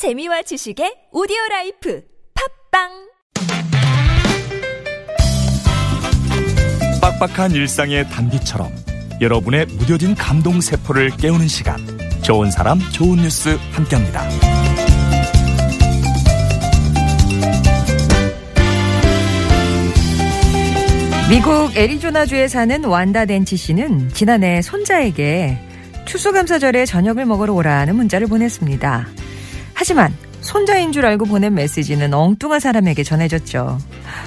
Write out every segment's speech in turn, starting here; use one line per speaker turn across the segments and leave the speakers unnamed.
재미와 지식의 오디오 라이프 팟빵
빡빡한 일상의 단비처럼 여러분의 무뎌진 감동 세포를 깨우는 시간 좋은 사람 좋은 뉴스 함께합니다.
미국 애리조나주에 사는 완다 덴치 씨는 지난해 손자에게 추수감사절에 저녁을 먹으러 오라는 문자를 보냈습니다. 하지만 손자인 줄 알고 보낸 메시지는 엉뚱한 사람에게 전해졌죠.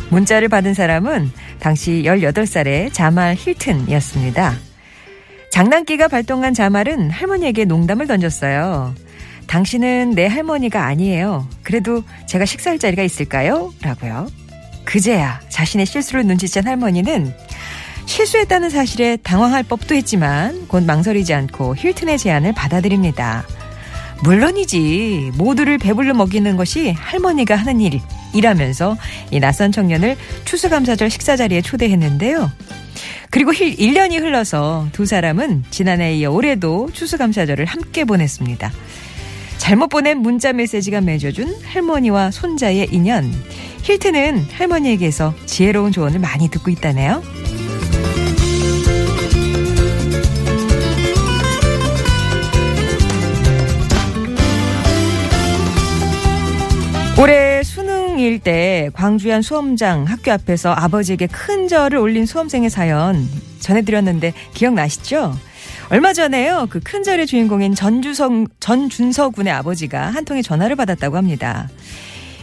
문자를 받은 사람은 당시 18살의 자말 힐튼이었습니다. 장난기가 발동한 자말은 할머니에게 농담을 던졌어요. 당신은 내 할머니가 아니에요. 그래도 제가 식사할 자리가 있을까요? 라고요. 그제야 자신의 실수를 눈치챈 할머니는 실수했다는 사실에 당황할 법도 했지만 곧 망설이지 않고 힐튼의 제안을 받아들입니다. 물론이지 모두를 배불러 먹이는 것이 할머니가 하는 일이라면서 이 낯선 청년을 추수감사절 식사 자리에 초대했는데요. 그리고 1년이 흘러서 두 사람은 지난해에 이어 올해도 추수감사절을 함께 보냈습니다. 잘못 보낸 문자 메시지가 맺어준 할머니와 손자의 인연. 힐트는 할머니에게서 지혜로운 조언을 많이 듣고 있다네요. 올해 수능일 때 광주의 한 수험장 학교 앞에서 아버지에게 큰 절을 올린 수험생의 사연 전해드렸는데 기억나시죠? 얼마 전에요. 그 큰 절의 주인공인 전주성, 전준서 군의 아버지가 한 통의 전화를 받았다고 합니다.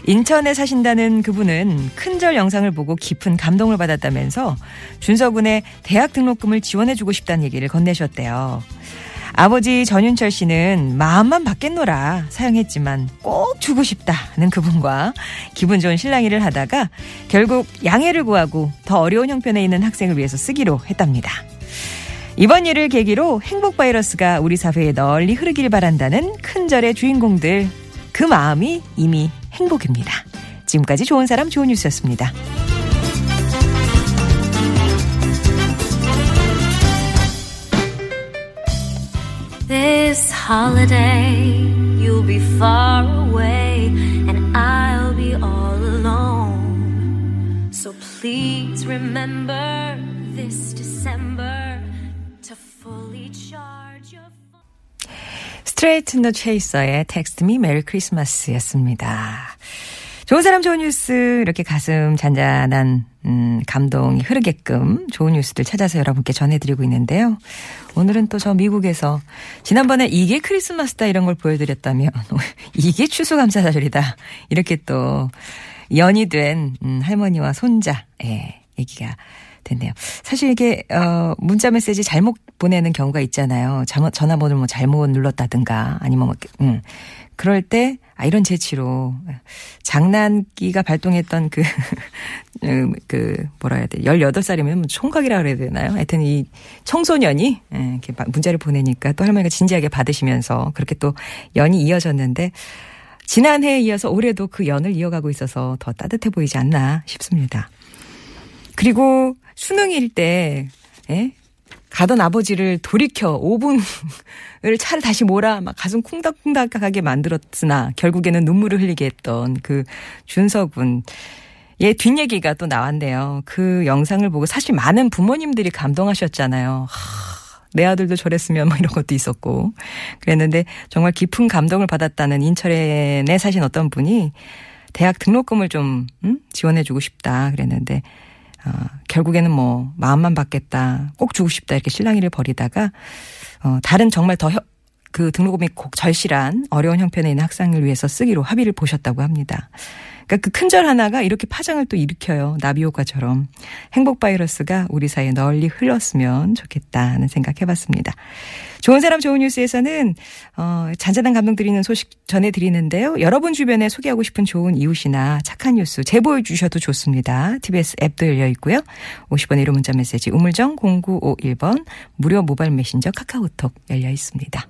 인천에 사신다는 그분은 큰절 영상을 보고 깊은 감동을 받았다면서 준서 군의 대학 등록금을 지원해주고 싶다는 얘기를 건네셨대요. 아버지 전윤철 씨는 마음만 받겠노라 사용했지만 꼭 주고 싶다는 그분과 기분 좋은 실랑이를 하다가 결국 양해를 구하고 더 어려운 형편에 있는 학생을 위해서 쓰기로 했답니다. 이번 일을 계기로 행복 바이러스가 우리 사회에 널리 흐르길 바란다는 큰절의 주인공들 그 마음이 이미 행복입니다. 지금까지 좋은 사람 좋은 뉴스였습니다.
holiday, you'll be far away, and I'll be all alone. So please remember this December to fully charge your phone.
스트레이트 너 체이서의 텍스트 미 메리 크리스마스였습니다. 좋은 사람 좋은 뉴스 이렇게 가슴 잔잔한 음, 감동이 흐르게끔 좋은 뉴스들 찾아서 여러분께 전해드리고 있는데요. 오늘은 또 저 미국에서 지난번에 이게 크리스마스다 이런 걸 보여드렸다면 이게 추수감사절이다 이렇게 또 연이 된 음, 할머니와 손자 예, 얘기가 됐네요. 사실 이게 어 문자 메시지 잘못 보내는 경우가 있잖아요. 전화번호를 뭐 잘못 눌렀다든가 아니면 뭐 음. 그럴 때, 아, 이런 재치로, 장난기가 발동했던 그, 그, 뭐라 해야 돼. 18살이면 뭐 총각이라 그래야 되나요? 하여튼 이 청소년이, 예, 이렇게 문자를 보내니까 또 할머니가 진지하게 받으시면서 그렇게 또 연이 이어졌는데, 지난해에 이어서 올해도 그 연을 이어가고 있어서 더 따뜻해 보이지 않나 싶습니다. 그리고 수능일 때, 예? 가던 아버지를 돌이켜 5분을 차를 다시 몰아 막 가슴 쿵닥쿵닥하게 만들었으나 결국에는 눈물을 흘리게 했던 그 준석군. 예, 뒷얘기가 또 나왔네요. 그 영상을 보고 사실 많은 부모님들이 감동하셨잖아요. 하, 내 아들도 저랬으면 뭐 이런 것도 있었고. 그랬는데 정말 깊은 감동을 받았다는 인천에 사신 어떤 분이 대학 등록금을 좀, 음? 지원해주고 싶다. 그랬는데 어, 결국에는 뭐 마음만 받겠다, 꼭 주고 싶다 이렇게 실랑이를 벌이다가 어, 다른 정말 더그 등록금이 꼭 절실한 어려운 형편에 있는 학생을 위해서 쓰기로 합의를 보셨다고 합니다. 그러니까 그 큰절 하나가 이렇게 파장을 또 일으켜요. 나비 효과처럼. 행복 바이러스가 우리 사이에 널리 흘렀으면 좋겠다는 생각 해봤습니다. 좋은 사람 좋은 뉴스에서는 어, 잔잔한 감동 드리는 소식 전해드리는데요. 여러분 주변에 소개하고 싶은 좋은 이웃이나 착한 뉴스 제보해 주셔도 좋습니다. TBS 앱도 열려 있고요. 50번의 1호 문자 메시지 우물정 0951번 무료 모바일 메신저 카카오톡 열려 있습니다.